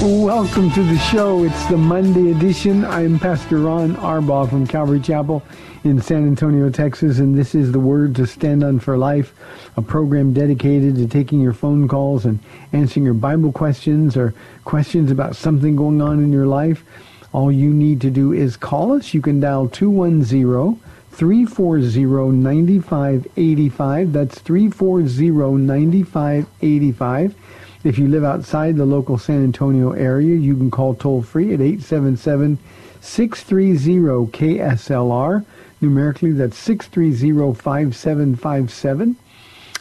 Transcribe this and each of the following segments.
Welcome to the show. It's the Monday edition. I'm Pastor Ron Arbaugh from Calvary Chapel in San Antonio, Texas, and this is the Word to Stand on for Life, a program dedicated to taking your phone calls and answering your Bible questions or questions about something going on in your life. All you need to do is call us. You can dial 210 340 9585. That's 340 9585. If you live outside the local San Antonio area, you can call toll free at 877 630 KSLR. Numerically, that's 630 5757.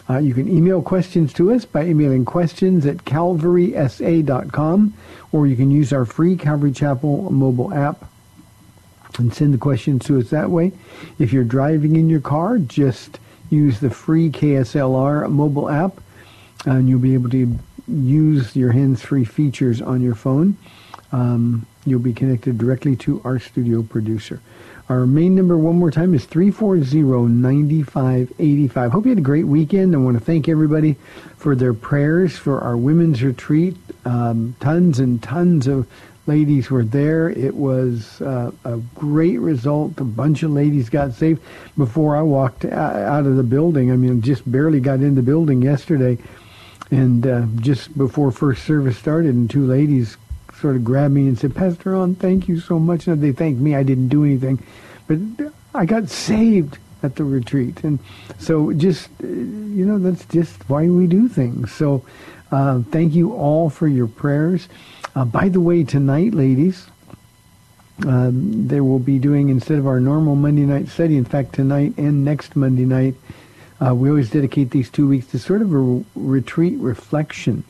Uh, you can email questions to us by emailing questions at calvarysa.com, or you can use our free Calvary Chapel mobile app and send the questions to us that way. If you're driving in your car, just use the free KSLR mobile app, and you'll be able to use your hands-free features on your phone. Um, you'll be connected directly to our studio producer. Our main number, one more time, is 340-9585. Hope you had a great weekend. I want to thank everybody for their prayers for our women's retreat. Um, tons and tons of ladies were there. It was uh, a great result. A bunch of ladies got saved before I walked out of the building. I mean, just barely got in the building yesterday. And uh, just before first service started, and two ladies sort of grabbed me and said, Pastor Ron, thank you so much. And they thanked me. I didn't do anything. But I got saved at the retreat. And so just, you know, that's just why we do things. So uh, thank you all for your prayers. Uh, by the way, tonight, ladies, um, they will be doing, instead of our normal Monday night study, in fact, tonight and next Monday night, uh, we always dedicate these two weeks to sort of a retreat reflection.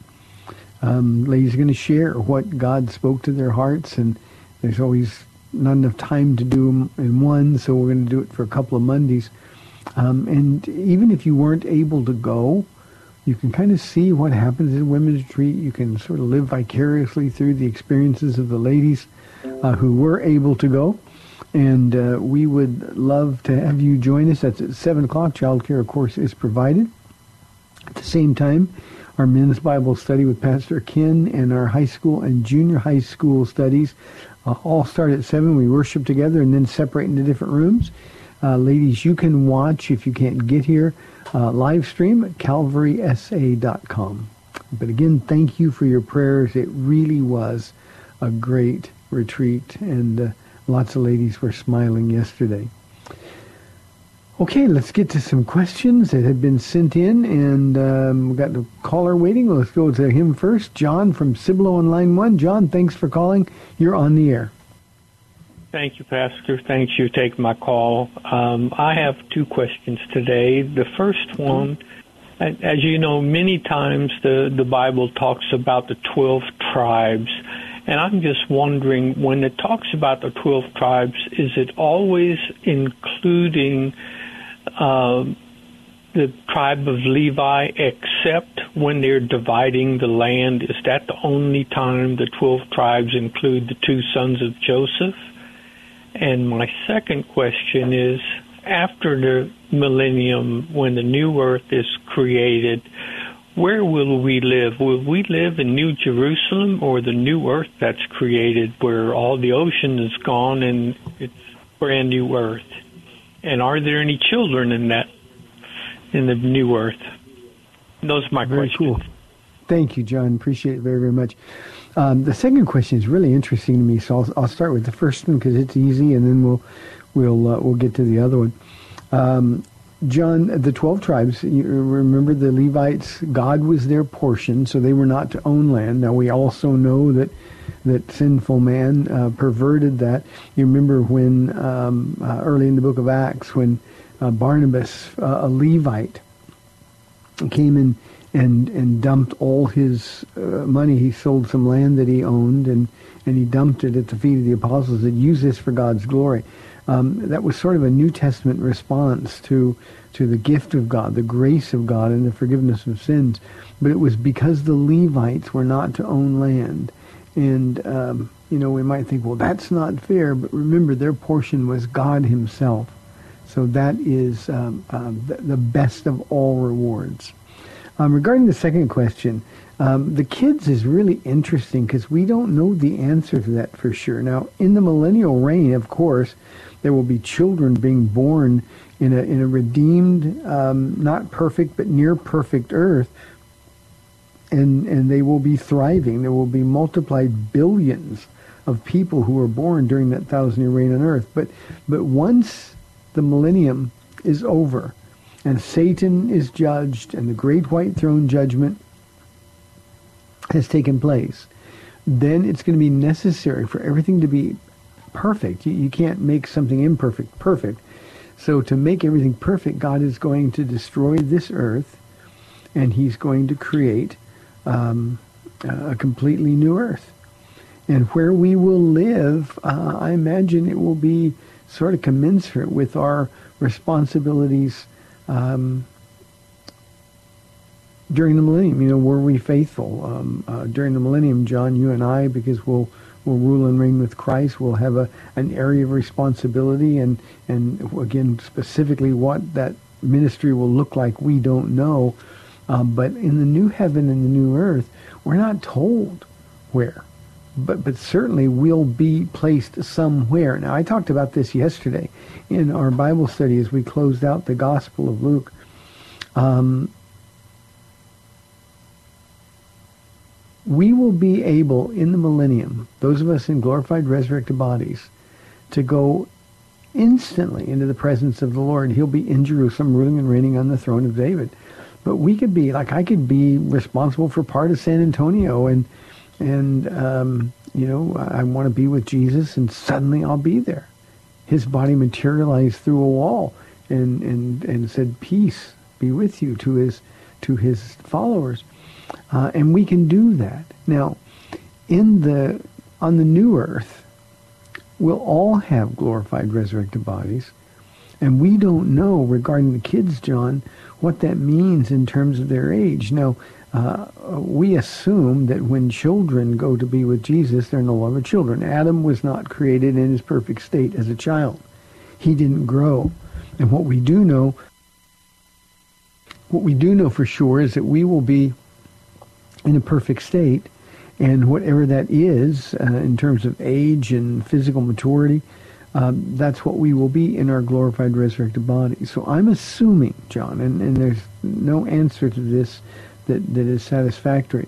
Um, ladies are going to share what God spoke to their hearts, and there's always not enough time to do them in one, so we're going to do it for a couple of Mondays. Um, and even if you weren't able to go, you can kind of see what happens in women's retreat. You can sort of live vicariously through the experiences of the ladies uh, who were able to go. And uh, we would love to have you join us. That's at 7 o'clock. Childcare, of course, is provided. At the same time, our men's Bible study with Pastor Ken and our high school and junior high school studies uh, all start at 7. We worship together and then separate into different rooms. Uh, ladies, you can watch, if you can't get here, uh, live stream at calvarysa.com. But again, thank you for your prayers. It really was a great retreat, and uh, lots of ladies were smiling yesterday. Okay, let's get to some questions that have been sent in, and um, we've got a caller waiting. Let's go to him first. John from Cibolo on line one. John, thanks for calling. You're on the air. Thank you, Pastor. Thanks you taking my call. Um, I have two questions today. The first one, as you know, many times the, the Bible talks about the 12 tribes. And I'm just wondering, when it talks about the 12 tribes, is it always including uh, the tribe of Levi except when they're dividing the land? Is that the only time the 12 tribes include the two sons of Joseph? And my second question is after the millennium, when the new earth is created, where will we live? Will we live in New Jerusalem or the new earth that's created where all the ocean is gone and it's brand new earth? And are there any children in that in the new earth? Those are my Very questions. cool. Thank you, John. Appreciate it very, very much. Um, the second question is really interesting to me, so I'll, I'll start with the first one because it's easy, and then we'll we'll uh, we'll get to the other one. Um, John, the twelve tribes. You remember the Levites? God was their portion, so they were not to own land. Now we also know that that sinful man uh, perverted that. You remember when um, uh, early in the book of Acts when uh, Barnabas, uh, a Levite, came in and and dumped all his uh, money. He sold some land that he owned and and he dumped it at the feet of the apostles. That use this for God's glory. Um, that was sort of a New Testament response to to the gift of God, the grace of God, and the forgiveness of sins. But it was because the Levites were not to own land, and um, you know we might think, well, that's not fair. But remember, their portion was God Himself. So that is um, uh, the best of all rewards. Um, regarding the second question, um, the kids is really interesting because we don't know the answer to that for sure. Now, in the millennial reign, of course, there will be children being born in a in a redeemed, um, not perfect but near perfect earth, and and they will be thriving. There will be multiplied billions of people who are born during that thousand year reign on earth. But but once the millennium is over and Satan is judged and the great white throne judgment has taken place, then it's going to be necessary for everything to be perfect. You, you can't make something imperfect perfect. So to make everything perfect, God is going to destroy this earth and he's going to create um, a completely new earth. And where we will live, uh, I imagine it will be sort of commensurate with our responsibilities um, during the millennium. You know, were we faithful um, uh, during the millennium, John? You and I, because we'll we'll rule and reign with Christ. We'll have a an area of responsibility, and and again, specifically what that ministry will look like, we don't know. Um, but in the new heaven and the new earth, we're not told where but but certainly will be placed somewhere. Now I talked about this yesterday in our Bible study as we closed out the Gospel of Luke. Um, we will be able in the millennium, those of us in glorified resurrected bodies, to go instantly into the presence of the Lord. He'll be in Jerusalem ruling and reigning on the throne of David. But we could be, like I could be responsible for part of San Antonio and and um, you know I want to be with Jesus, and suddenly I'll be there. His body materialized through a wall and and and said, "Peace be with you" to his to his followers, uh, and we can do that now. In the on the new earth, we'll all have glorified resurrected bodies, and we don't know regarding the kids, John, what that means in terms of their age. Now, uh, we assume that when children go to be with Jesus, they're no longer children. Adam was not created in his perfect state as a child. He didn't grow. And what we do know, what we do know for sure is that we will be in a perfect state, and whatever that is uh, in terms of age and physical maturity, um, that's what we will be in our glorified resurrected body. So I'm assuming, John, and, and there's no answer to this that, that is satisfactory.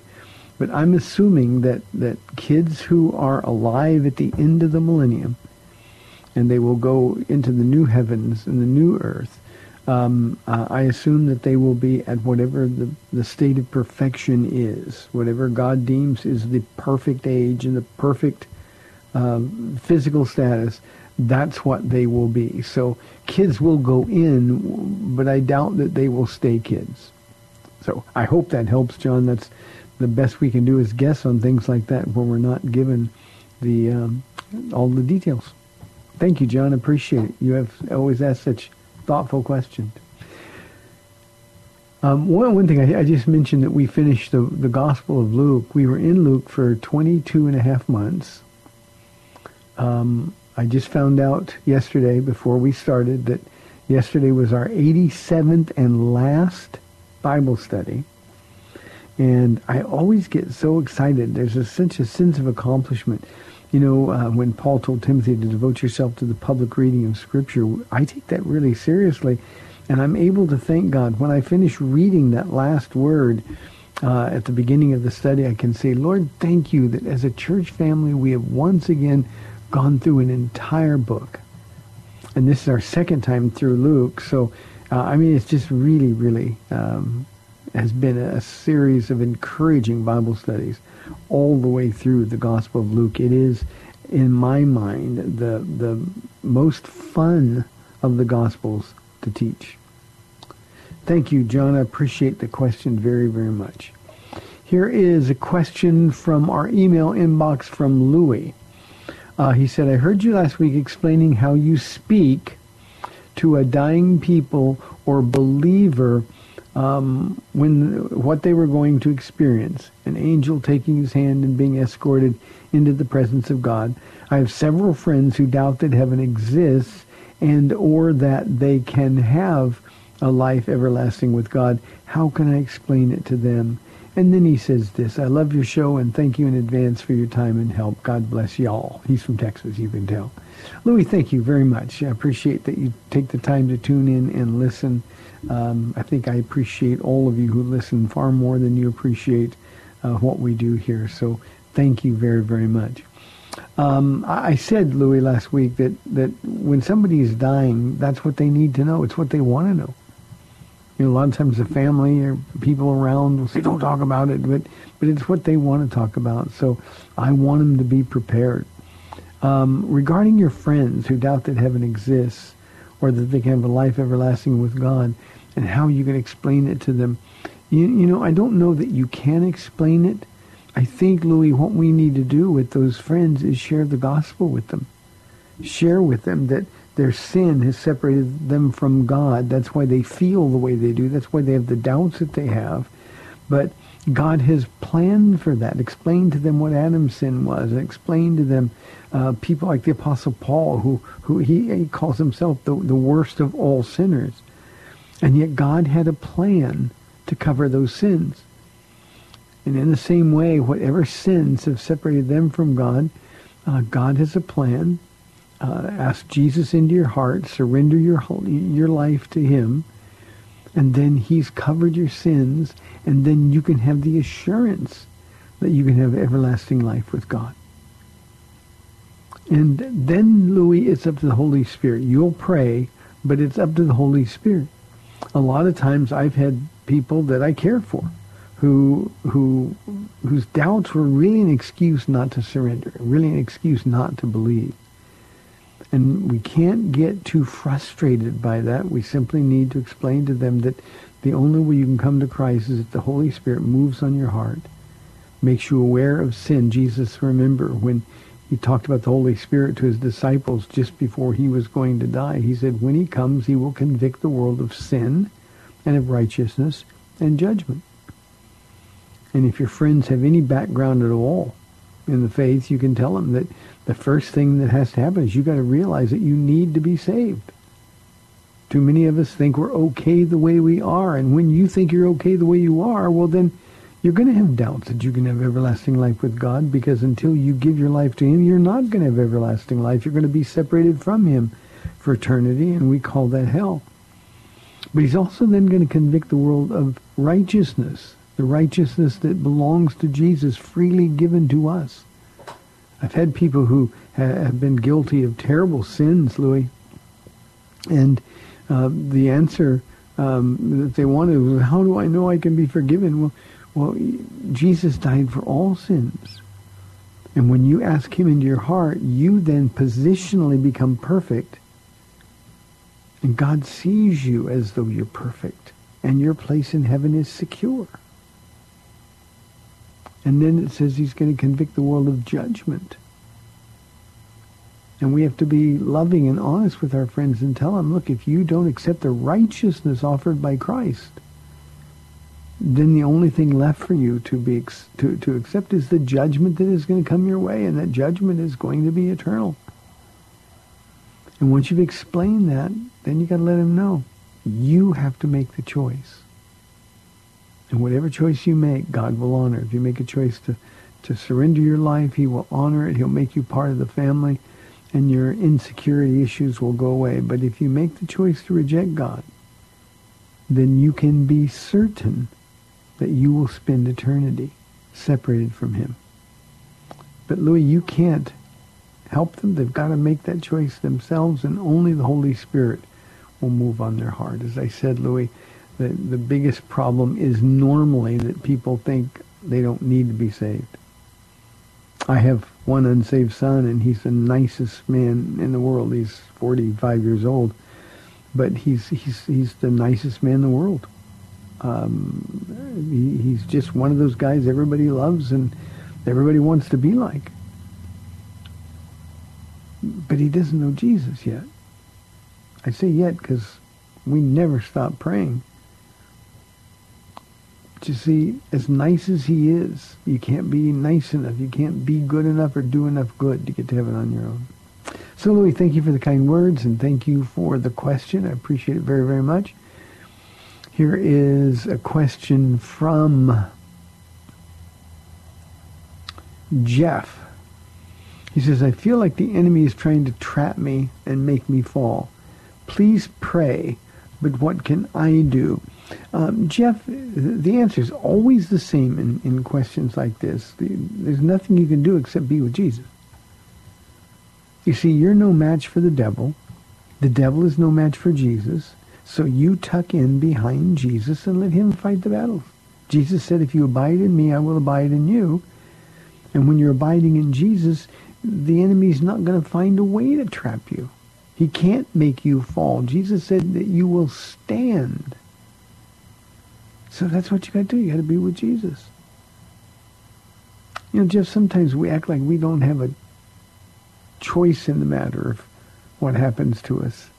But I'm assuming that, that kids who are alive at the end of the millennium, and they will go into the new heavens and the new earth, um, uh, I assume that they will be at whatever the, the state of perfection is, whatever God deems is the perfect age and the perfect um, physical status, that's what they will be. So kids will go in, but I doubt that they will stay kids. So I hope that helps, John. That's the best we can do is guess on things like that when we're not given the um, all the details. Thank you, John. Appreciate it. You have always asked such thoughtful questions. Um, one, one thing I, I, just mentioned that we finished the, the Gospel of Luke. We were in Luke for 22 and a half months. Um, I just found out yesterday before we started that yesterday was our 87th and last Bible study. And I always get so excited. There's a, such a sense of accomplishment. You know, uh, when Paul told Timothy to devote yourself to the public reading of Scripture, I take that really seriously. And I'm able to thank God. When I finish reading that last word, uh, at the beginning of the study, I can say, Lord, thank you that as a church family, we have once again gone through an entire book. And this is our second time through Luke. So, uh, I mean, it's just really, really um, has been a series of encouraging Bible studies all the way through the Gospel of Luke. It is, in my mind, the the most fun of the Gospels to teach. Thank you, John. I appreciate the question very, very much. Here is a question from our email inbox from Louis. Uh, he said, I heard you last week explaining how you speak to a dying people or believer um, when what they were going to experience, an angel taking his hand and being escorted into the presence of God. I have several friends who doubt that heaven exists and or that they can have a life everlasting with God. How can I explain it to them? And then he says this, I love your show and thank you in advance for your time and help. God bless y'all. He's from Texas, you can tell. Louis, thank you very much. I appreciate that you take the time to tune in and listen. Um, I think I appreciate all of you who listen far more than you appreciate uh, what we do here. So thank you very, very much. Um, I said, Louis, last week that, that when somebody is dying, that's what they need to know. It's what they want to know. You know, a lot of times the family or people around will say, don't talk about it, but, but it's what they want to talk about. So I want them to be prepared. Um, regarding your friends who doubt that heaven exists or that they can have a life everlasting with God and how you can explain it to them, you, you know, I don't know that you can explain it. I think, Louis, what we need to do with those friends is share the gospel with them. Share with them that their sin has separated them from God. That's why they feel the way they do. That's why they have the doubts that they have. But God has planned for that. Explain to them what Adam's sin was. Explain to them uh, people like the Apostle Paul, who, who he, he calls himself the, the worst of all sinners. And yet God had a plan to cover those sins. And in the same way, whatever sins have separated them from God, uh, God has a plan uh, ask Jesus into your heart, surrender your your life to Him, and then He's covered your sins, and then you can have the assurance that you can have everlasting life with God. And then, Louis, it's up to the Holy Spirit. You'll pray, but it's up to the Holy Spirit. A lot of times I've had people that I care for who who whose doubts were really an excuse not to surrender, really an excuse not to believe. And we can't get too frustrated by that. We simply need to explain to them that the only way you can come to Christ is if the Holy Spirit moves on your heart, makes you aware of sin. Jesus, remember, when he talked about the Holy Spirit to his disciples just before he was going to die, he said, when he comes, he will convict the world of sin and of righteousness and judgment. And if your friends have any background at all in the faith, you can tell them that the first thing that has to happen is you got to realize that you need to be saved. Too many of us think we're okay the way we are, and when you think you're okay the way you are, well then you're going to have doubts that you can have everlasting life with God because until you give your life to him, you're not going to have everlasting life. You're going to be separated from him for eternity, and we call that hell. But he's also then going to convict the world of righteousness, the righteousness that belongs to Jesus, freely given to us. I've had people who have been guilty of terrible sins, Louis, and uh, the answer um, that they wanted was, "How do I know I can be forgiven?" Well, well, Jesus died for all sins, and when you ask Him into your heart, you then positionally become perfect, and God sees you as though you're perfect, and your place in heaven is secure. And then it says he's going to convict the world of judgment. And we have to be loving and honest with our friends and tell them, look, if you don't accept the righteousness offered by Christ, then the only thing left for you to be to, to accept is the judgment that is going to come your way, and that judgment is going to be eternal. And once you've explained that, then you got to let him know you have to make the choice. And whatever choice you make, God will honor. If you make a choice to, to surrender your life, he will honor it. He'll make you part of the family and your insecurity issues will go away. But if you make the choice to reject God, then you can be certain that you will spend eternity separated from him. But Louis, you can't help them. They've got to make that choice themselves, and only the Holy Spirit will move on their heart. As I said, Louis, the, the biggest problem is normally that people think they don't need to be saved. I have one unsaved son, and he's the nicest man in the world. He's 45 years old, but he's he's he's the nicest man in the world. Um, he, he's just one of those guys everybody loves and everybody wants to be like. But he doesn't know Jesus yet. I say yet because we never stop praying. You see, as nice as he is, you can't be nice enough. You can't be good enough or do enough good to get to heaven on your own. So, Louis, thank you for the kind words and thank you for the question. I appreciate it very, very much. Here is a question from Jeff. He says, I feel like the enemy is trying to trap me and make me fall. Please pray, but what can I do? Um, Jeff, the answer is always the same in, in questions like this. The, there's nothing you can do except be with Jesus. You see, you're no match for the devil. The devil is no match for Jesus. So you tuck in behind Jesus and let him fight the battles. Jesus said, if you abide in me, I will abide in you. And when you're abiding in Jesus, the enemy's not going to find a way to trap you. He can't make you fall. Jesus said that you will stand. So that's what you got to do. You got to be with Jesus. You know, Jeff, sometimes we act like we don't have a choice in the matter of what happens to us.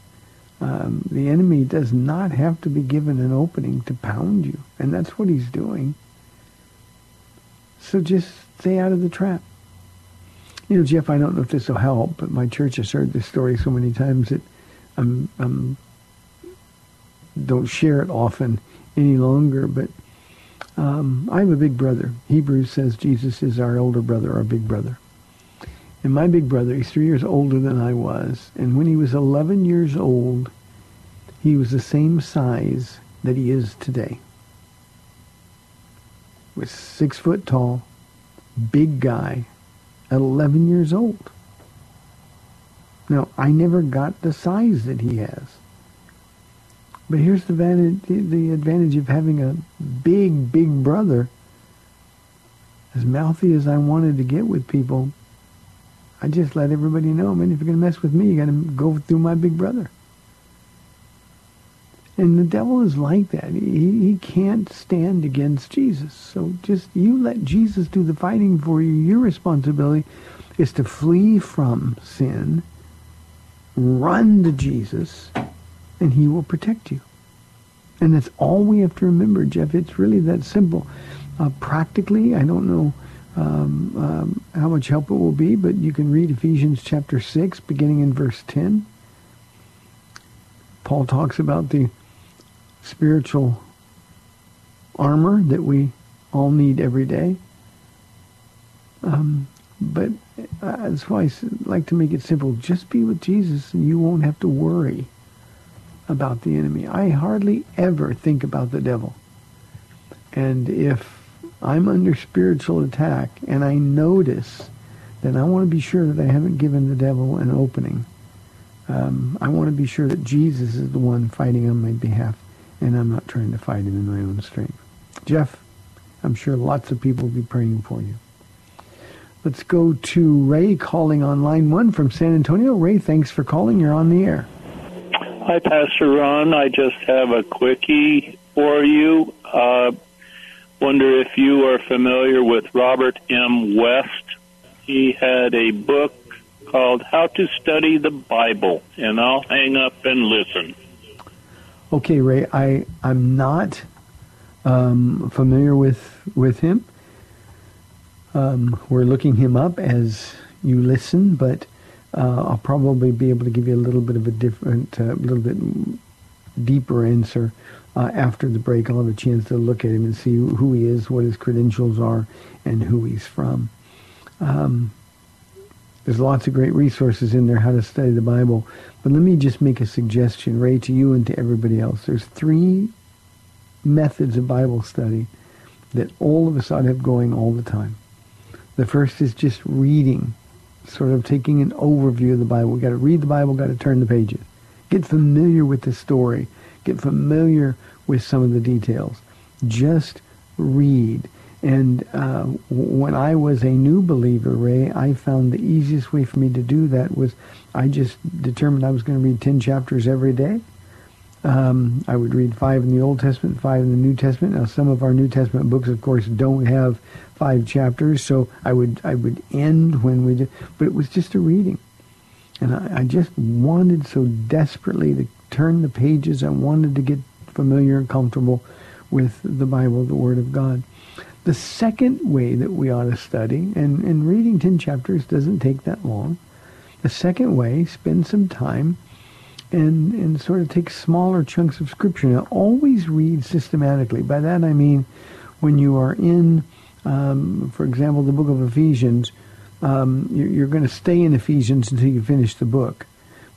Um, the enemy does not have to be given an opening to pound you, and that's what he's doing. So just stay out of the trap. You know, Jeff, I don't know if this will help, but my church has heard this story so many times that I'm, I'm don't share it often any longer. But um, I have a big brother. Hebrews says Jesus is our older brother, our big brother. And my big brother, he's three years older than I was. And when he was 11 years old, he was the same size that he is today. Was six foot tall, big guy, at 11 years old. Now, I never got the size that he has. But here's the advantage, the advantage of having a big, big brother. As mouthy as I wanted to get with people, I just let everybody know, man, if you're going to mess with me, you got to go through my big brother. And the devil is like that. He, he can't stand against Jesus. So just you let Jesus do the fighting for you. Your responsibility is to flee from sin, run to Jesus, and he will protect you. And that's all we have to remember, Jeff. It's really that simple. Uh, practically, I don't know um, um, how much help it will be, but you can read Ephesians chapter 6, beginning in verse 10. Paul talks about the spiritual armor that we all need every day. Um, but uh, that's why I like to make it simple. Just be with Jesus and you won't have to worry about the enemy. I hardly ever think about the devil. And if I'm under spiritual attack and I notice, then I want to be sure that I haven't given the devil an opening. Um, I want to be sure that Jesus is the one fighting on my behalf and I'm not trying to fight him in my own strength. Jeff, I'm sure lots of people will be praying for you. Let's go to Ray calling on line one from San Antonio. Ray, thanks for calling. You're on the air. Hi, Pastor Ron. I just have a quickie for you. Uh, wonder if you are familiar with Robert M. West. He had a book called How to Study the Bible, and I'll hang up and listen. Okay, Ray, I I'm not um, familiar with with him. Um, we're looking him up as you listen, but uh, I'll probably be able to give you a little bit of a different, a uh, little bit deeper answer uh, after the break. I'll have a chance to look at him and see who he is, what his credentials are, and who he's from. Um, there's lots of great resources in there how to study the Bible. But let me just make a suggestion, Ray, to you and to everybody else. There's three methods of Bible study that all of us ought to have going all the time. The first is just reading, sort of taking an overview of the Bible. We've got to read the Bible, got to turn the pages. Get familiar with the story. Get familiar with some of the details. Just read. And uh, when I was a new believer, Ray, I found the easiest way for me to do that was I just determined I was going to read 10 chapters every day. Um, I would read five in the Old Testament, five in the New Testament. Now, some of our New Testament books, of course, don't have five chapters, so I would I would end when we did, but it was just a reading, and I, I just wanted so desperately to turn the pages. I wanted to get familiar and comfortable with the Bible, the Word of God. The second way that we ought to study, and, and reading 10 chapters doesn't take that long. The second way, spend some time and, and sort of take smaller chunks of Scripture. Now, always read systematically. By that I mean when you are in, um, for example, the book of Ephesians, um, you're, going to stay in Ephesians until you finish the book.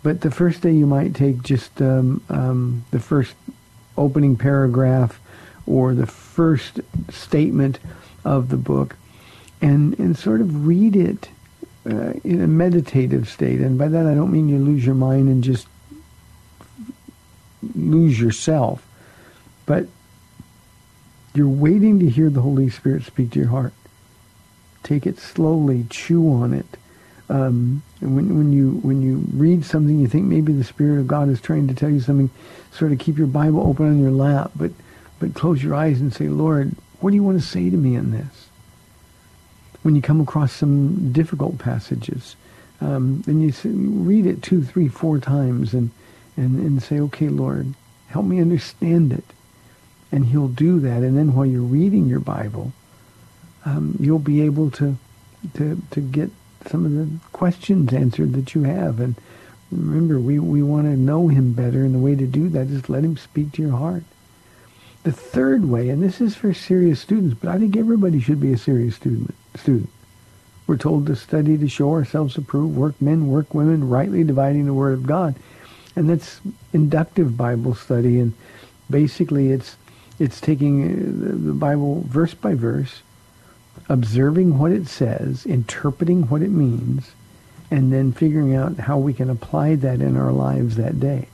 But the first day you might take just um, um, the first opening paragraph or the first statement of the book and, and sort of read it uh, in a meditative state. And by that I don't mean you lose your mind and just lose yourself, but you're waiting to hear the Holy Spirit speak to your heart. Take it slowly, chew on it. Um, and when, when you when you read something, you think maybe the Spirit of God is trying to tell you something. Sort of keep your Bible open on your lap, but but close your eyes and say, Lord, what do you want to say to me in this? When you come across some difficult passages, um, then you read it two, three, four times and, and, and say, okay, Lord, help me understand it. And he'll do that. And then while you're reading your Bible, um, you'll be able to, to, to get some of the questions answered that you have. And remember, we, we want to know him better, and the way to do that is let him speak to your heart. The third way, and this is for serious students, but I think everybody should be a serious student. Student. We're told to study to show ourselves approved, work men, work women, rightly dividing the word of God. And that's inductive Bible study. And basically it's, it's taking uh, the Bible verse by verse, observing what it says, interpreting what it means, and then figuring out how we can apply that in our lives that day.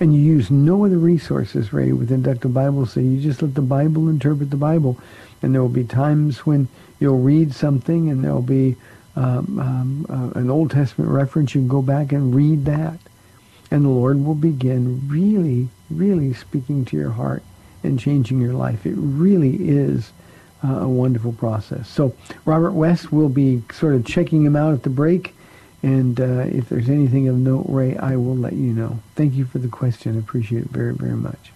And you use no other resources, Ray, with inductive Bible study. You just let the Bible interpret the Bible. And there will be times when you'll read something and there'll be um, um, uh, an Old Testament reference. You can go back and read that. And the Lord will begin really, really speaking to your heart and changing your life. It really is uh, a wonderful process. So Robert West will be sort of checking him out at the break. And uh, if there's anything of note, Ray, I will let you know. Thank you for the question. I appreciate it very, very much.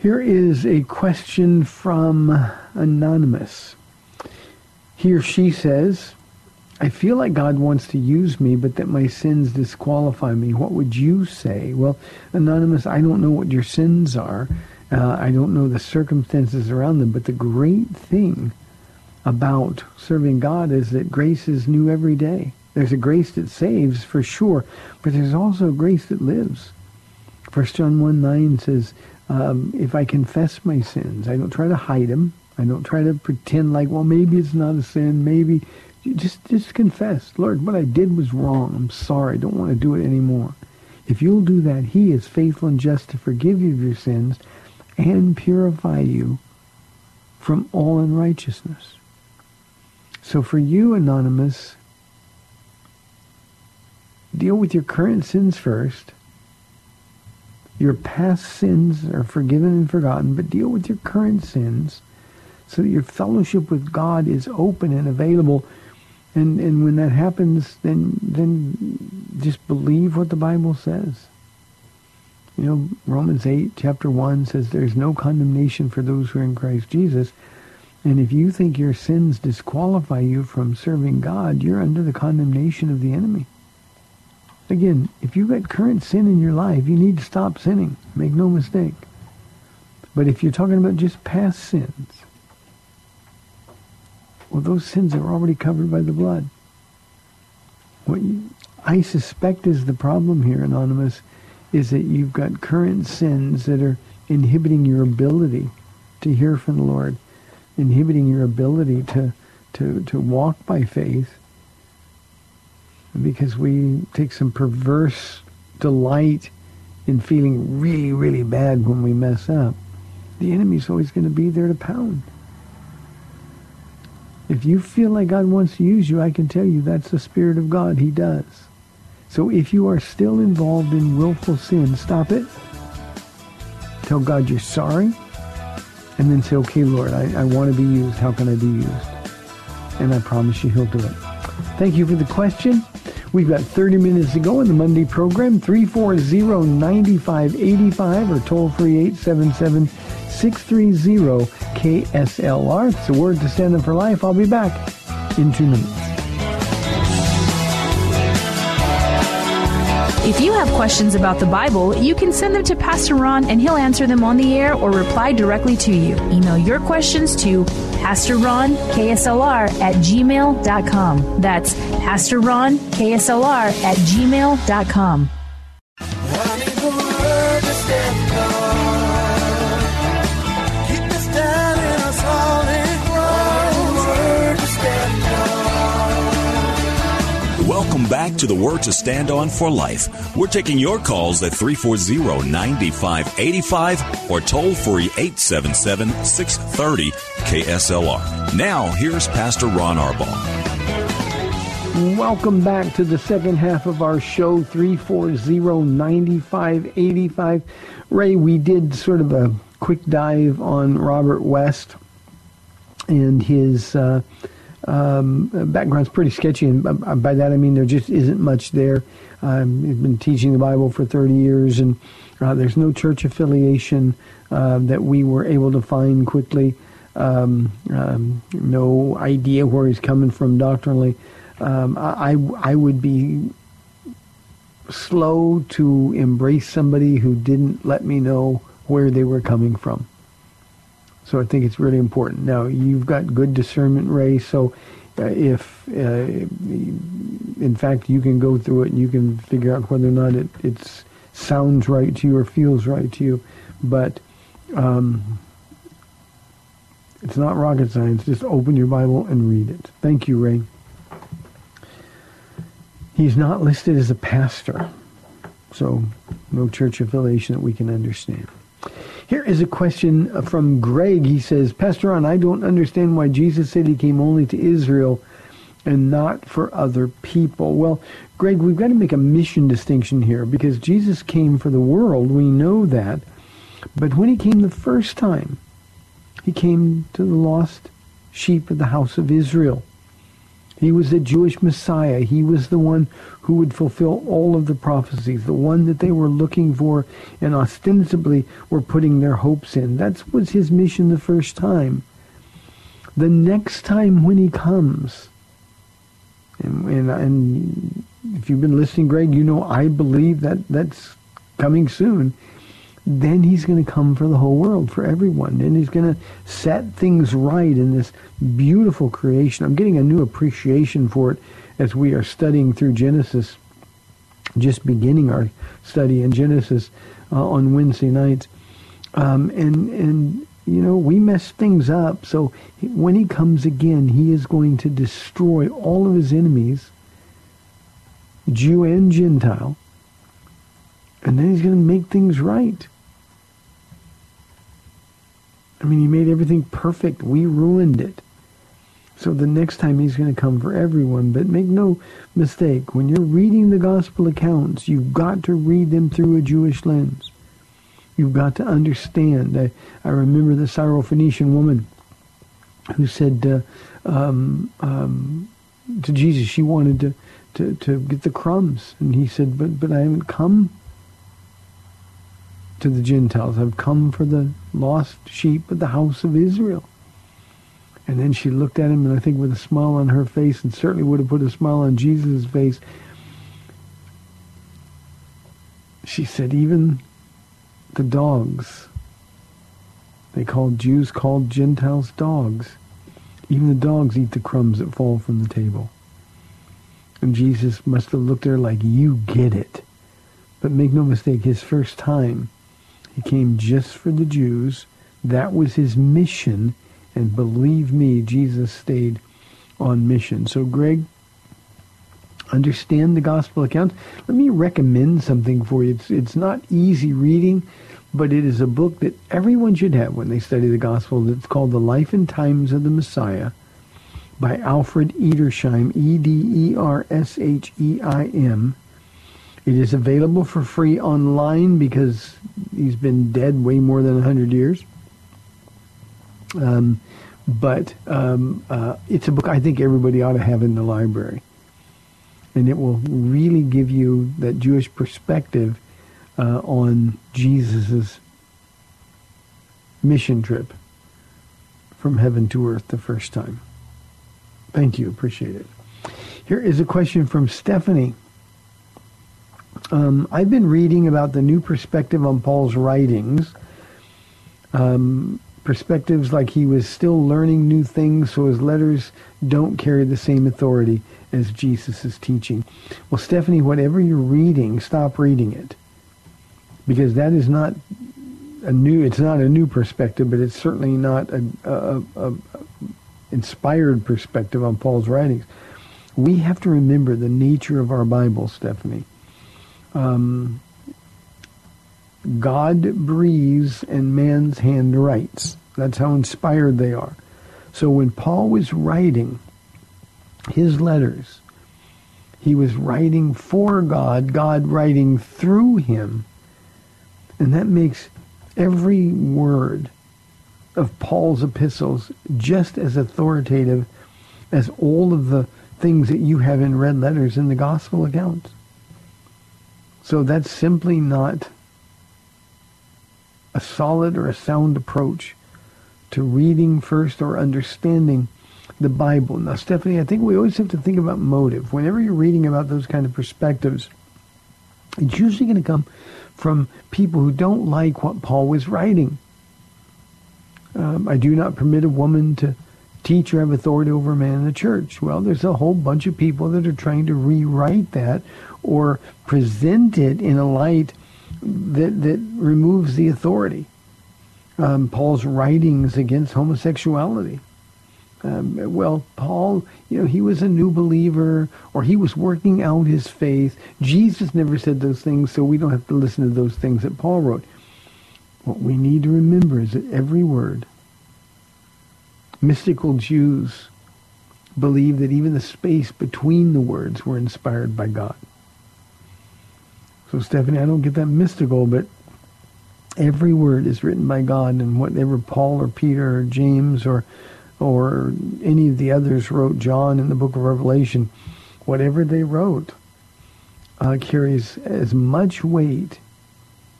Here is a question from Anonymous. He or she says, I feel like God wants to use me, but that my sins disqualify me. What would you say? Well, Anonymous, I don't know what your sins are. Uh, I don't know the circumstances around them, but the great thing about serving God is that grace is new every day. There's a grace that saves for sure, but there's also a grace that lives. First John 1 9 says, um, if I confess my sins, I don't try to hide them. I don't try to pretend like, well, maybe it's not a sin. Maybe just just confess, Lord, what I did was wrong. I'm sorry. I don't want to do it anymore. If you'll do that, He is faithful and just to forgive you of your sins and purify you from all unrighteousness. So for you, Anonymous, deal with your current sins first. Your past sins are forgiven and forgotten, but deal with your current sins so that your fellowship with God is open and available. And, and when that happens, then, then just believe what the Bible says. You know, Romans 8, chapter 1 says there's no condemnation for those who are in Christ Jesus. And if you think your sins disqualify you from serving God, you're under the condemnation of the enemy. Again, if you've got current sin in your life, you need to stop sinning. Make no mistake. But if you're talking about just past sins, well, those sins are already covered by the blood. What you, I suspect is the problem here, Anonymous, is that you've got current sins that are inhibiting your ability to hear from the Lord, inhibiting your ability to, to, to walk by faith because we take some perverse delight in feeling really, really bad when we mess up. The enemy's always going to be there to pound. If you feel like God wants to use you, I can tell you that's the Spirit of God. He does. So if you are still involved in willful sin, stop it. Tell God you're sorry. And then say, okay, Lord, I, I want to be used. How can I be used? And I promise you he'll do it. Thank you for the question. We've got 30 minutes to go in the Monday program, 340-9585 or toll-free 877- 630-KSLR. It's a word to stand up for life. I'll be back in two minutes. If you have questions about the Bible, you can send them to Pastor Ron and he'll answer them on the air or reply directly to you. Email your questions to Pastor Ron KSLR at gmail.com. That's Pastor Ron KSLR at gmail.com. back to the Word to Stand On for Life. We're taking your calls at 340-9585 or toll free 877-630 KSLR. Now, here's Pastor Ron Arbaugh. Welcome back to the second half of our show, 340-9585. Ray, we did sort of a quick dive on Robert West and his uh, um, background's pretty sketchy, and by- that I mean there just isn't much there. Um, he's been teaching the Bible for 30 years, and uh, there's no church affiliation uh, that we were able to find quickly. Um, um, no idea where he's coming from doctrinally. Um, I I would be slow to embrace somebody who didn't let me know where they were coming from. So I think it's really important. Now you've got good discernment, Ray. So uh, if, uh, in fact, you can go through it and you can figure out whether or not it it's sounds right to you or feels right to you, but um, it's not rocket science. Just open your Bible and read it. Thank you, Ray. He's not listed as a pastor, so no church affiliation that we can understand. Here is a question uh, from Greg. He says, Pastor Ron, I don't understand why Jesus said he came only to Israel and not for other people. Well, Greg, we've got to make a mission distinction here because Jesus came for the world. We know that. But when he came the first time, he came to the lost sheep of the house of Israel. He was the Jewish Messiah. He was the one who would fulfill all of the prophecies, the one that they were looking for and ostensibly were putting their hopes in. That was his mission the first time. The next time when he comes, and, and, and if you've been listening, Greg, you know I believe that that's coming soon. Then he's going to come for the whole world, for everyone. And he's going to set things right in this beautiful creation. I'm getting a new appreciation for it as we are studying through Genesis, just beginning our study in Genesis uh, on Wednesday nights. Um, and, and, you know, we mess things up. So when he comes again, he is going to destroy all of his enemies, Jew and Gentile. And then he's going to make things right. I mean, he made everything perfect. We ruined it. So the next time he's going to come for everyone. But make no mistake, when you're reading the gospel accounts, you've got to read them through a Jewish lens. You've got to understand. I, I remember the Syrophoenician woman who said uh, um, um, to Jesus she wanted to, to, to get the crumbs. And he said, but, but I haven't come to the Gentiles. I've come for the lost sheep of the house of Israel. And then she looked at him, and I think with a smile on her face, and certainly would have put a smile on Jesus' face, she said, even the dogs, they called Jews called Gentiles dogs. Even the dogs eat the crumbs that fall from the table. And Jesus must have looked at her like, you get it. But make no mistake, his first time, He came just for the Jews. That was his mission. And believe me, Jesus stayed on mission. So, Greg, understand the gospel accounts. Let me recommend something for you. It's, it's not easy reading, but it is a book that everyone should have when they study the gospel. It's called The Life and Times of the Messiah by Alfred Edersheim, E-D-E-R-S-H-E-I-M. It is available for free online because he's been dead way more than 100 years. Um, but um, uh, it's a book I think everybody ought to have in the library. And it will really give you that Jewish perspective uh, on Jesus' mission trip from heaven to earth the first time. Thank you. Appreciate it. Here is a question from Stephanie. Um, I've been reading about the new perspective on Paul's writings. Um, perspectives like he was still learning new things, so his letters don't carry the same authority as Jesus' teaching. Well, Stephanie, whatever you're reading, stop reading it. Because that is not a new, it's not a new perspective, but it's certainly not a, a, a, a inspired perspective on Paul's writings. We have to remember the nature of our Bible, Stephanie. Um, God breathes and man's hand writes. That's how inspired they are. So when Paul was writing his letters, he was writing for God, God writing through him. And that makes every word of Paul's epistles just as authoritative as all of the things that you have in red letters in the gospel accounts. So that's simply not a solid or a sound approach to reading first or understanding the Bible. Now, Stephanie, I think we always have to think about motive. Whenever you're reading about those kind of perspectives, it's usually going to come from people who don't like what Paul was writing. Um, I do not permit a woman to teach or have authority over a man in the church. Well, there's a whole bunch of people that are trying to rewrite that or present it in a light that, that removes the authority. Um, Paul's writings against homosexuality. Um, well, Paul, you know, he was a new believer or he was working out his faith. Jesus never said those things, so we don't have to listen to those things that Paul wrote. What we need to remember is that every word, mystical Jews believe that even the space between the words were inspired by God. So Stephanie, I don't get that mystical, but every word is written by God, and whatever Paul or Peter or James or or any of the others wrote, John in the book of Revelation, whatever they wrote uh, carries as much weight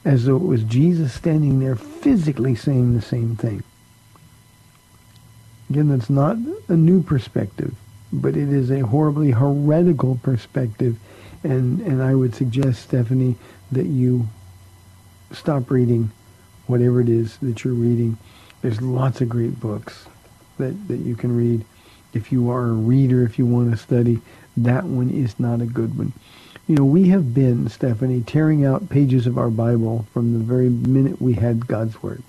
as though it was Jesus standing there physically saying the same thing. Again, that's not a new perspective, but it is a horribly heretical perspective. And, and I would suggest, Stephanie, that you stop reading whatever it is that you're reading. There's lots of great books that, that you can read. If you are a reader, if you want to study, that one is not a good one. You know, we have been, Stephanie, tearing out pages of our Bible from the very minute we had God's Word.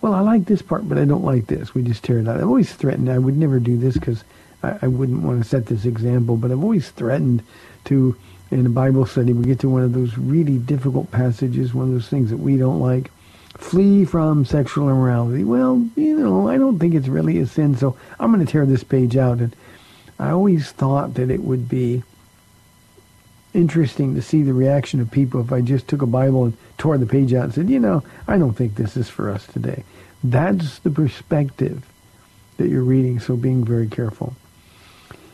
Well, I like this part, but I don't like this. We just tear it out. I've always threatened, I would never do this because I, I wouldn't want to set this example, but I've always threatened to, in a Bible study, we get to one of those really difficult passages, one of those things that we don't like. Flee from sexual immorality. Well, you know, I don't think it's really a sin, so I'm going to tear this page out. And I always thought that it would be interesting to see the reaction of people if I just took a Bible and tore the page out and said, you know, I don't think this is for us today. That's the perspective that you're reading, so being very careful.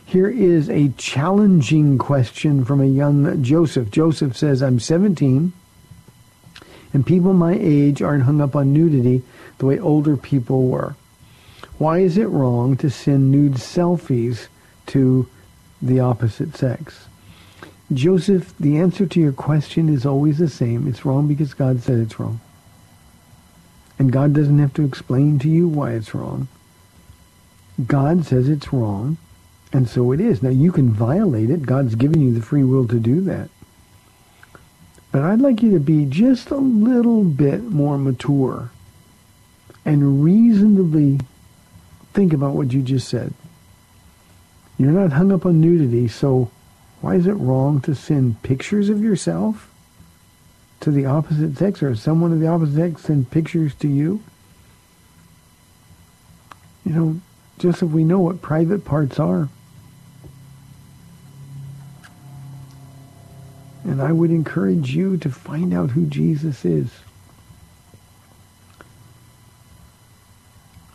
Here is a challenging question from a young Joseph. Joseph says, I'm 17, and people my age aren't hung up on nudity the way older people were. Why is it wrong to send nude selfies to the opposite sex? Joseph, the answer to your question is always the same. It's wrong because God said it's wrong. And God doesn't have to explain to you why it's wrong. God says it's wrong, and so it is. Now, you can violate it. God's given you the free will to do that. But I'd like you to be just a little bit more mature and reasonably think about what you just said. You're not hung up on nudity, so why is it wrong to send pictures of yourself to the opposite sex or someone of the opposite sex send pictures to you? You know, just if we know what private parts are. And I would encourage you to find out who Jesus is.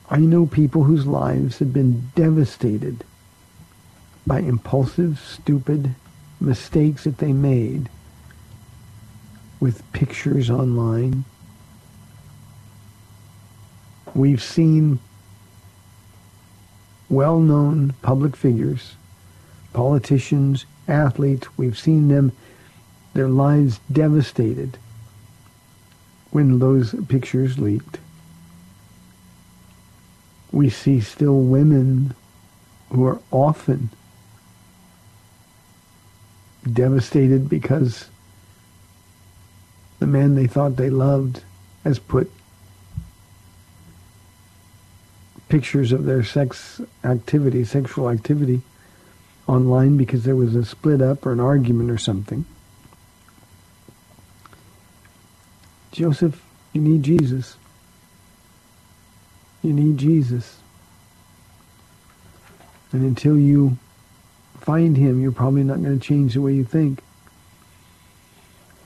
I know people whose lives have been devastated by impulsive, stupid mistakes that they made with pictures online. We've seen well-known public figures, politicians, athletes, we've seen them, their lives devastated when those pictures leaked. We see still women who are often devastated because the man they thought they loved has put pictures of their sex activity, sexual activity, online because there was a split up or an argument or something. Joseph, you need Jesus. You need Jesus. And until you find him, you're probably not going to change the way you think.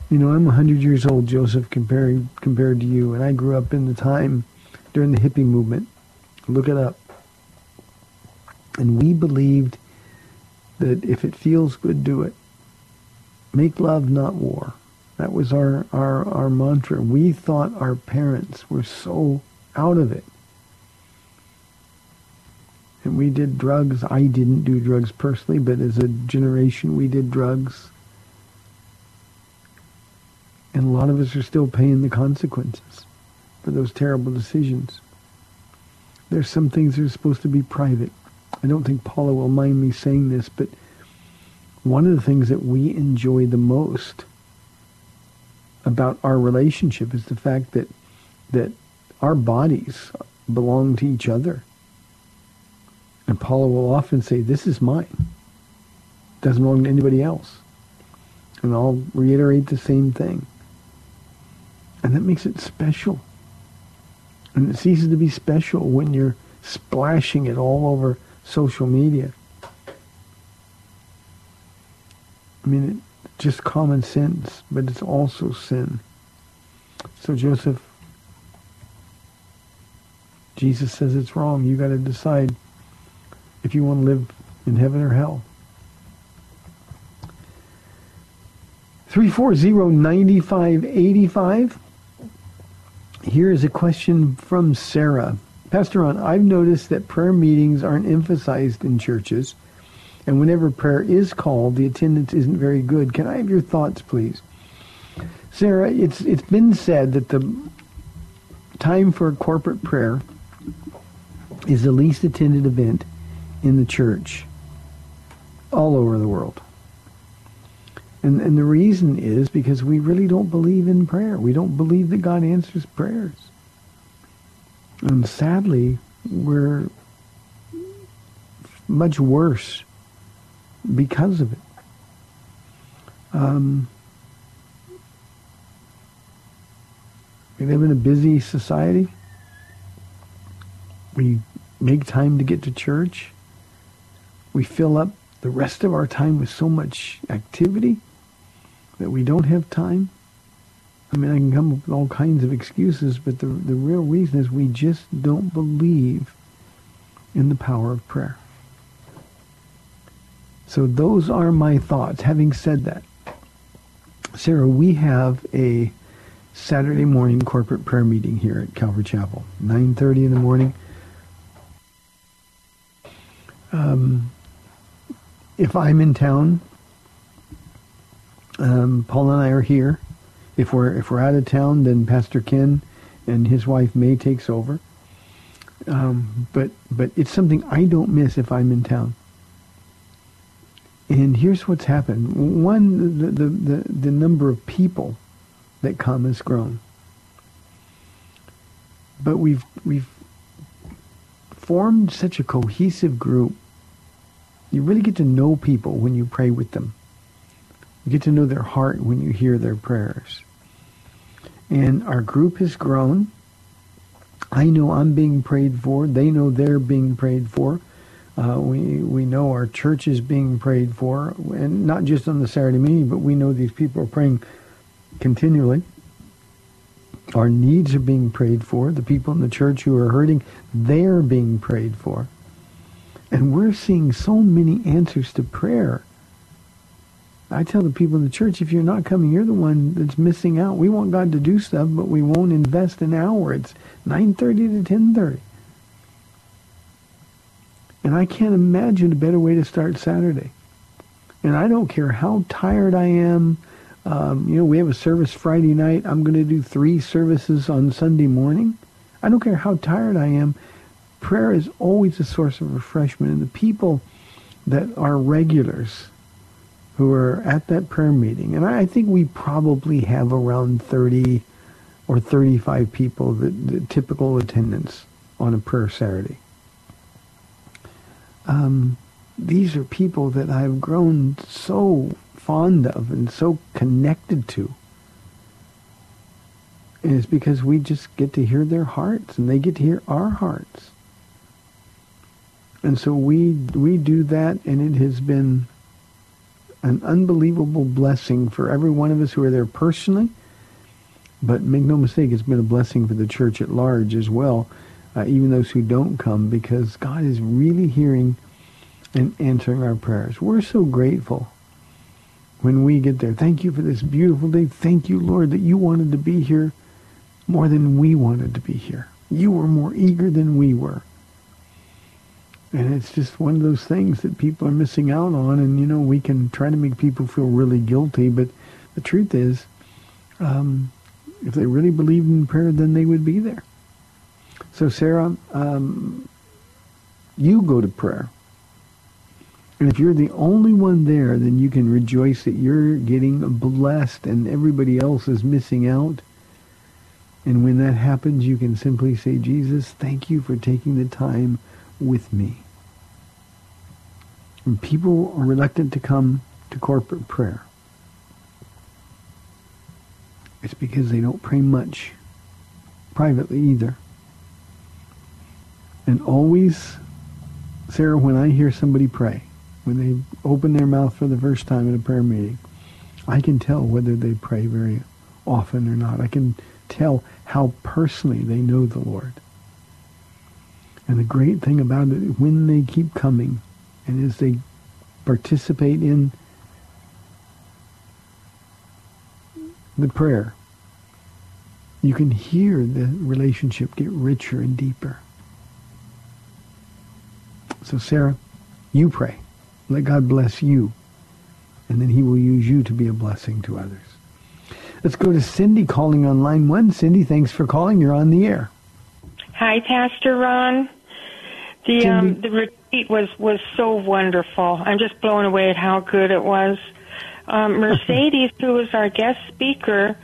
You know, I'm 100 years old, Joseph, compared, compared to you, and I grew up in the time during the hippie movement. Look it up. And we believed that if it feels good, do it. Make love, not war. That was our, our, our mantra. We thought our parents were so out of it. And we did drugs. I didn't do drugs personally, but as a generation, we did drugs. And a lot of us are still paying the consequences for those terrible decisions. There's some things that are supposed to be private. I don't think Paula will mind me saying this, but one of the things that we enjoy the most about our relationship is the fact that that our bodies belong to each other. And Paula will often say, this is mine. It doesn't belong to anybody else. And I'll reiterate the same thing. And that makes it special. And it ceases to be special when you're splashing it all over social media. I mean, it's just common sense, but it's also sin. So Joseph, Jesus says it's wrong. You got to decide if you want to live in heaven or hell. 340-9585. Here is a question from Sarah. Pastor Ron, I've noticed that prayer meetings aren't emphasized in churches, and whenever prayer is called, the attendance isn't very good. Can I have your thoughts, please? Sarah, it's it's been said that the time for corporate prayer is the least attended event in the church all over the world. And, and the reason is because we really don't believe in prayer. We don't believe that God answers prayers. And sadly, we're much worse because of it. Um, we live in a busy society. We make time to get to church. We fill up the rest of our time with so much activity that we don't have time. I mean, I can come up with all kinds of excuses, but the, the real reason is we just don't believe in the power of prayer. So those are my thoughts. Having said that, Sarah, we have a Saturday morning corporate prayer meeting here at Calvary Chapel, 9.30 in the morning. Um, if I'm in town, um, Paula and I are here. If we're if we're out of town, then Pastor Ken and his wife May takes over. Um, but but it's something I don't miss if I'm in town. And here's what's happened: one, the the the, the number of people that come has grown. But we've we've formed such a cohesive group. You really get to know people when you pray with them. You get to know their heart when you hear their prayers. And our group has grown. I know I'm being prayed for. They know they're being prayed for. Uh, we we know our church is being prayed for, and not just on the Saturday meeting, but we know these people are praying continually. Our needs are being prayed for. The people in the church who are hurting, they're being prayed for. And we're seeing so many answers to prayer. I tell the people in the church, if you're not coming, you're the one that's missing out. We want God to do stuff, but we won't invest an hour. It's 9.30 to 10.30. And I can't imagine a better way to start Saturday. And I don't care how tired I am. Um, you know, we have a service Friday night. I'm going to do three services on Sunday morning. I don't care how tired I am. Prayer is always a source of refreshment. And the people that are regulars who are at that prayer meeting, and I think we probably have around 30 or 35 people, that, the typical attendance on a prayer Saturday um, these are people that I've grown so fond of and so connected to. And it's because we just get to hear their hearts and they get to hear our hearts. And so we we do that and it has been an unbelievable blessing for every one of us who are there personally. But make no mistake, it's been a blessing for the church at large as well uh, even those who don't come, because God is really hearing and answering our prayers. We're so grateful when we get there. Thank you for this beautiful day. Thank you, Lord, that you wanted to be here more than we wanted to be here. You were more eager than we were. And it's just one of those things that people are missing out on. And, you know, we can try to make people feel really guilty. But the truth is, um, if they really believed in prayer, then they would be there. So, Sarah, um, you go to prayer. And if you're the only one there, then you can rejoice that you're getting blessed and everybody else is missing out. And when that happens, you can simply say, Jesus, thank you for taking the time with me. And people are reluctant to come to corporate prayer. It's because they don't pray much privately either. And always, Sarah, when I hear somebody pray, when they open their mouth for the first time at a prayer meeting, I can tell whether they pray very often or not. I can tell how personally they know the Lord. And the great thing about it, when they keep coming and as they participate in the prayer, you can hear the relationship get richer and deeper. So, Sarah, you pray. Let God bless you, and then he will use you to be a blessing to others. Let's go to Cindy calling on line one. Cindy, thanks for calling. You're on the air. Hi, Pastor Ron. The um, the retreat was was so wonderful. I'm just blown away at how good it was. Um, Mercedes, who was our guest speaker,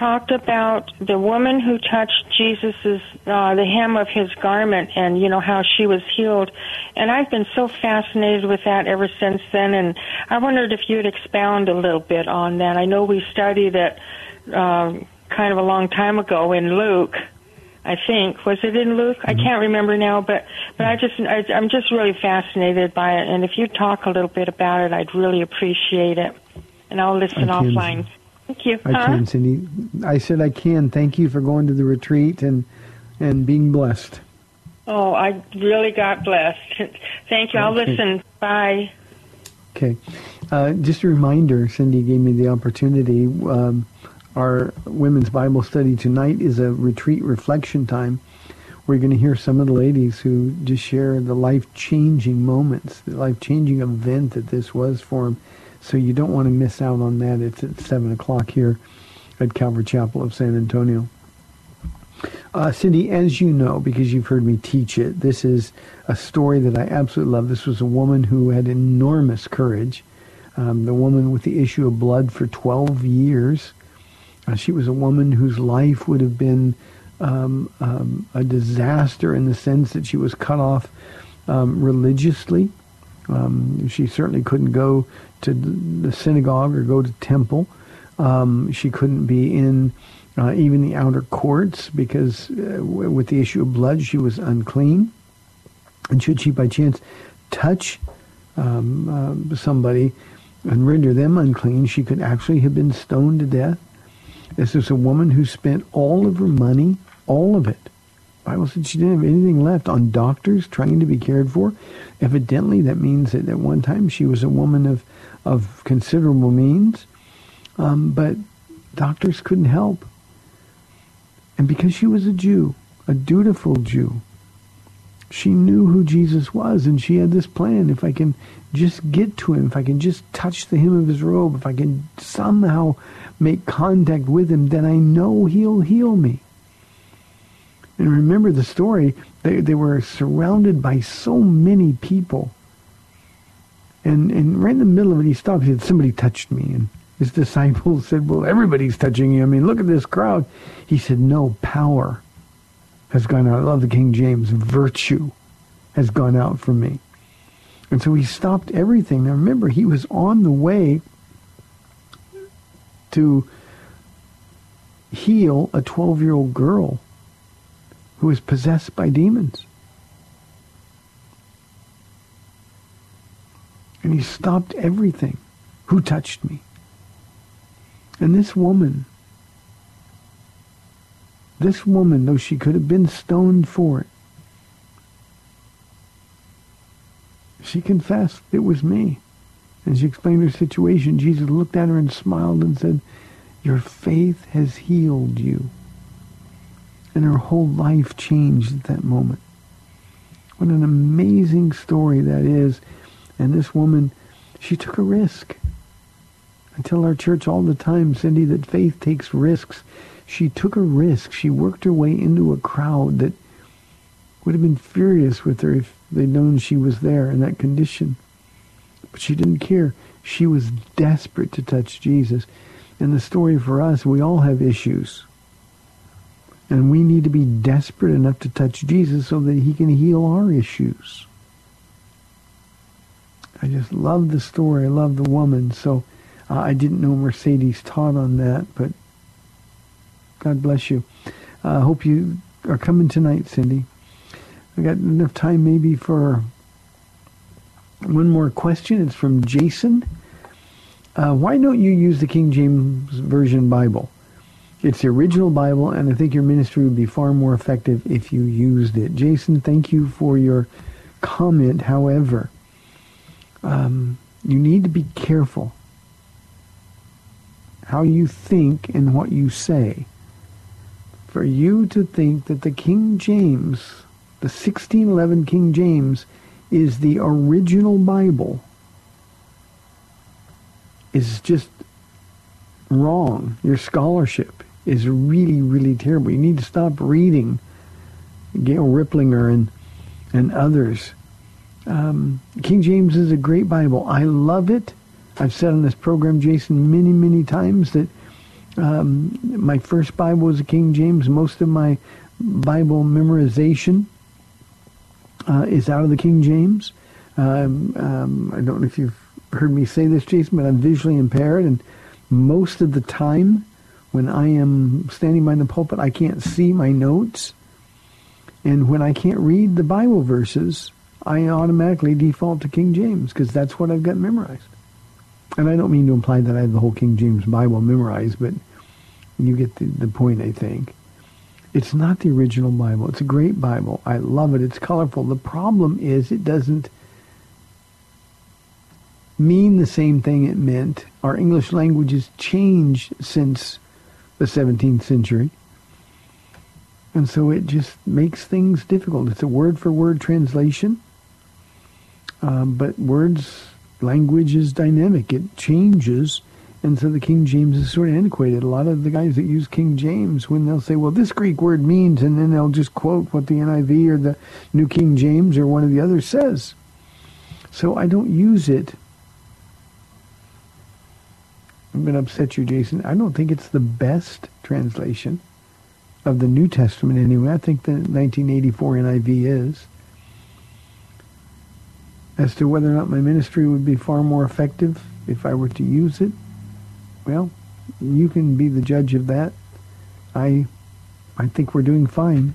talked about the woman who touched Jesus's uh, the hem of his garment, and you know how she was healed. And I've been so fascinated with that ever since then. And I wondered if you'd expound a little bit on that. I know we studied it uh, kind of a long time ago in Luke. I think was it in Luke? I mm-hmm. can't remember now, but but I just I, I'm just really fascinated by it. And if you talk a little bit about it, I'd really appreciate it. And I'll listen offline. Thank you. I huh? can, Cindy. I said I can. Thank you for going to the retreat and and being blessed. Oh, I really got blessed. Thank you. I'll okay. listen. Bye. Okay. Uh, just a reminder, Cindy gave me the opportunity. Um, our women's Bible study tonight is a retreat reflection time. We're going to hear some of the ladies who just share the life-changing moments, the life-changing event that this was for them so you don't want to miss out on that. It's at 7 o'clock here at Calvary Chapel of San Antonio. Uh, Cindy, as you know, because you've heard me teach it, this is a story that I absolutely love. This was a woman who had enormous courage. Um, the woman with the issue of blood for 12 years. Uh, she was a woman whose life would have been um, um, a disaster in the sense that she was cut off um, religiously. Um, she certainly couldn't go to the synagogue or go to temple. Um, she couldn't be in uh, even the outer courts because uh, with the issue of blood, she was unclean. And should she by chance touch um, uh, somebody and render them unclean, she could actually have been stoned to death. This is a woman who spent all of her money, all of it. Bible said she didn't have anything left on doctors trying to be cared for. Evidently, that means that at one time she was a woman of, of considerable means, um, but doctors couldn't help. And because she was a Jew, a dutiful Jew, she knew who Jesus was, and she had this plan. If I can just get to him, if I can just touch the hem of his robe, if I can somehow make contact with him, then I know he'll heal me. And remember the story, they, they were surrounded by so many people. And, and right in the middle of it, he stopped. He said, somebody touched me. And his disciples said, well, everybody's touching you. I mean, look at this crowd. He said, no, power has gone out. I love the King James. Virtue has gone out from me. And so he stopped everything. Now remember, he was on the way to heal a 12-year-old girl who was possessed by demons. And he stopped everything. Who touched me? And this woman this woman, though she could have been stoned for it, she confessed it was me. And she explained her situation. Jesus looked at her and smiled and said, your faith has healed you. And her whole life changed at that moment. What an amazing story that is. And this woman, she took a risk. I tell our church all the time, Cindy, that faith takes risks she took a risk. She worked her way into a crowd that would have been furious with her if they'd known she was there in that condition. But she didn't care. She was desperate to touch Jesus. And the story for us, we all have issues. And we need to be desperate enough to touch Jesus so that he can heal our issues. I just love the story. I love the woman. So uh, I didn't know Mercedes taught on that, but God bless you. I uh, hope you are coming tonight, Cindy. I got enough time maybe for one more question. It's from Jason. Uh, why don't you use the King James Version Bible? It's the original Bible, and I think your ministry would be far more effective if you used it. Jason, thank you for your comment. However, um, you need to be careful how you think and what you say for you to think that the King James, the 1611 King James, is the original Bible is just wrong. Your scholarship is really, really terrible. You need to stop reading Gail Riplinger and and others. Um, King James is a great Bible. I love it. I've said on this program, Jason, many, many times that um, my first Bible was a King James. Most of my Bible memorization uh, is out of the King James. Um, um, I don't know if you've heard me say this, Jason, but I'm visually impaired, and most of the time when I am standing by the pulpit, I can't see my notes. And when I can't read the Bible verses, I automatically default to King James because that's what I've got memorized. And I don't mean to imply that I have the whole King James Bible memorized, but you get the, the point, I think. It's not the original Bible. It's a great Bible. I love it. It's colorful. The problem is it doesn't mean the same thing it meant. Our English language has changed since the 17th century. And so it just makes things difficult. It's a word-for-word translation. Um, but words language is dynamic. It changes. And so the King James is sort of antiquated. A lot of the guys that use King James, when they'll say, well, this Greek word means, and then they'll just quote what the NIV or the New King James or one of the others says. So I don't use it I'm going to upset you, Jason. I don't think it's the best translation of the New Testament anyway. I think the 1984 NIV is. As to whether or not my ministry would be far more effective if I were to use it, well, you can be the judge of that. I, I think we're doing fine.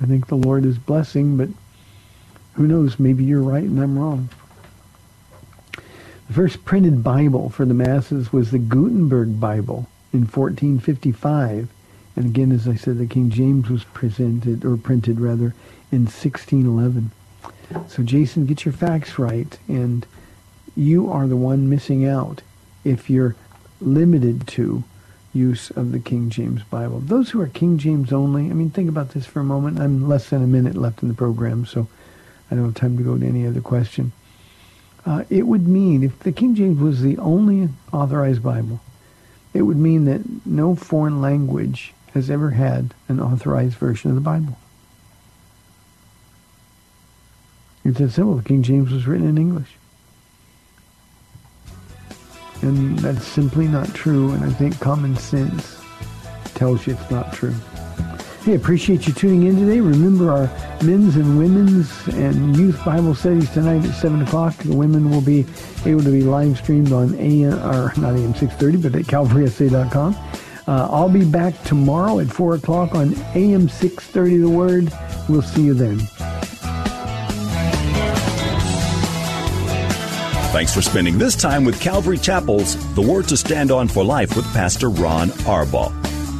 I think the Lord is blessing, but who knows? Maybe you're right and I'm wrong. The first printed Bible for the masses was the Gutenberg Bible in 1455. And again, as I said, the King James was presented, or printed rather, in 1611. So Jason, get your facts right, and you are the one missing out if you're limited to use of the King James Bible. Those who are King James only, I mean, think about this for a moment. I'm less than a minute left in the program, so I don't have time to go to any other question. Uh, it would mean, if the King James was the only authorized Bible, it would mean that no foreign language has ever had an authorized version of the Bible. It's that simple. The King James was written in English. And that's simply not true, and I think common sense tells you it's not true. Hey, appreciate you tuning in today. Remember our men's and women's and youth Bible studies tonight at 7 o'clock. The women will be able to be live streamed on AM, or not AM 630, but at calvarysa.com. Uh, I'll be back tomorrow at 4 o'clock on AM 630 The Word. We'll see you then. Thanks for spending this time with Calvary Chapel's The Word to Stand On for Life with Pastor Ron Arbaugh.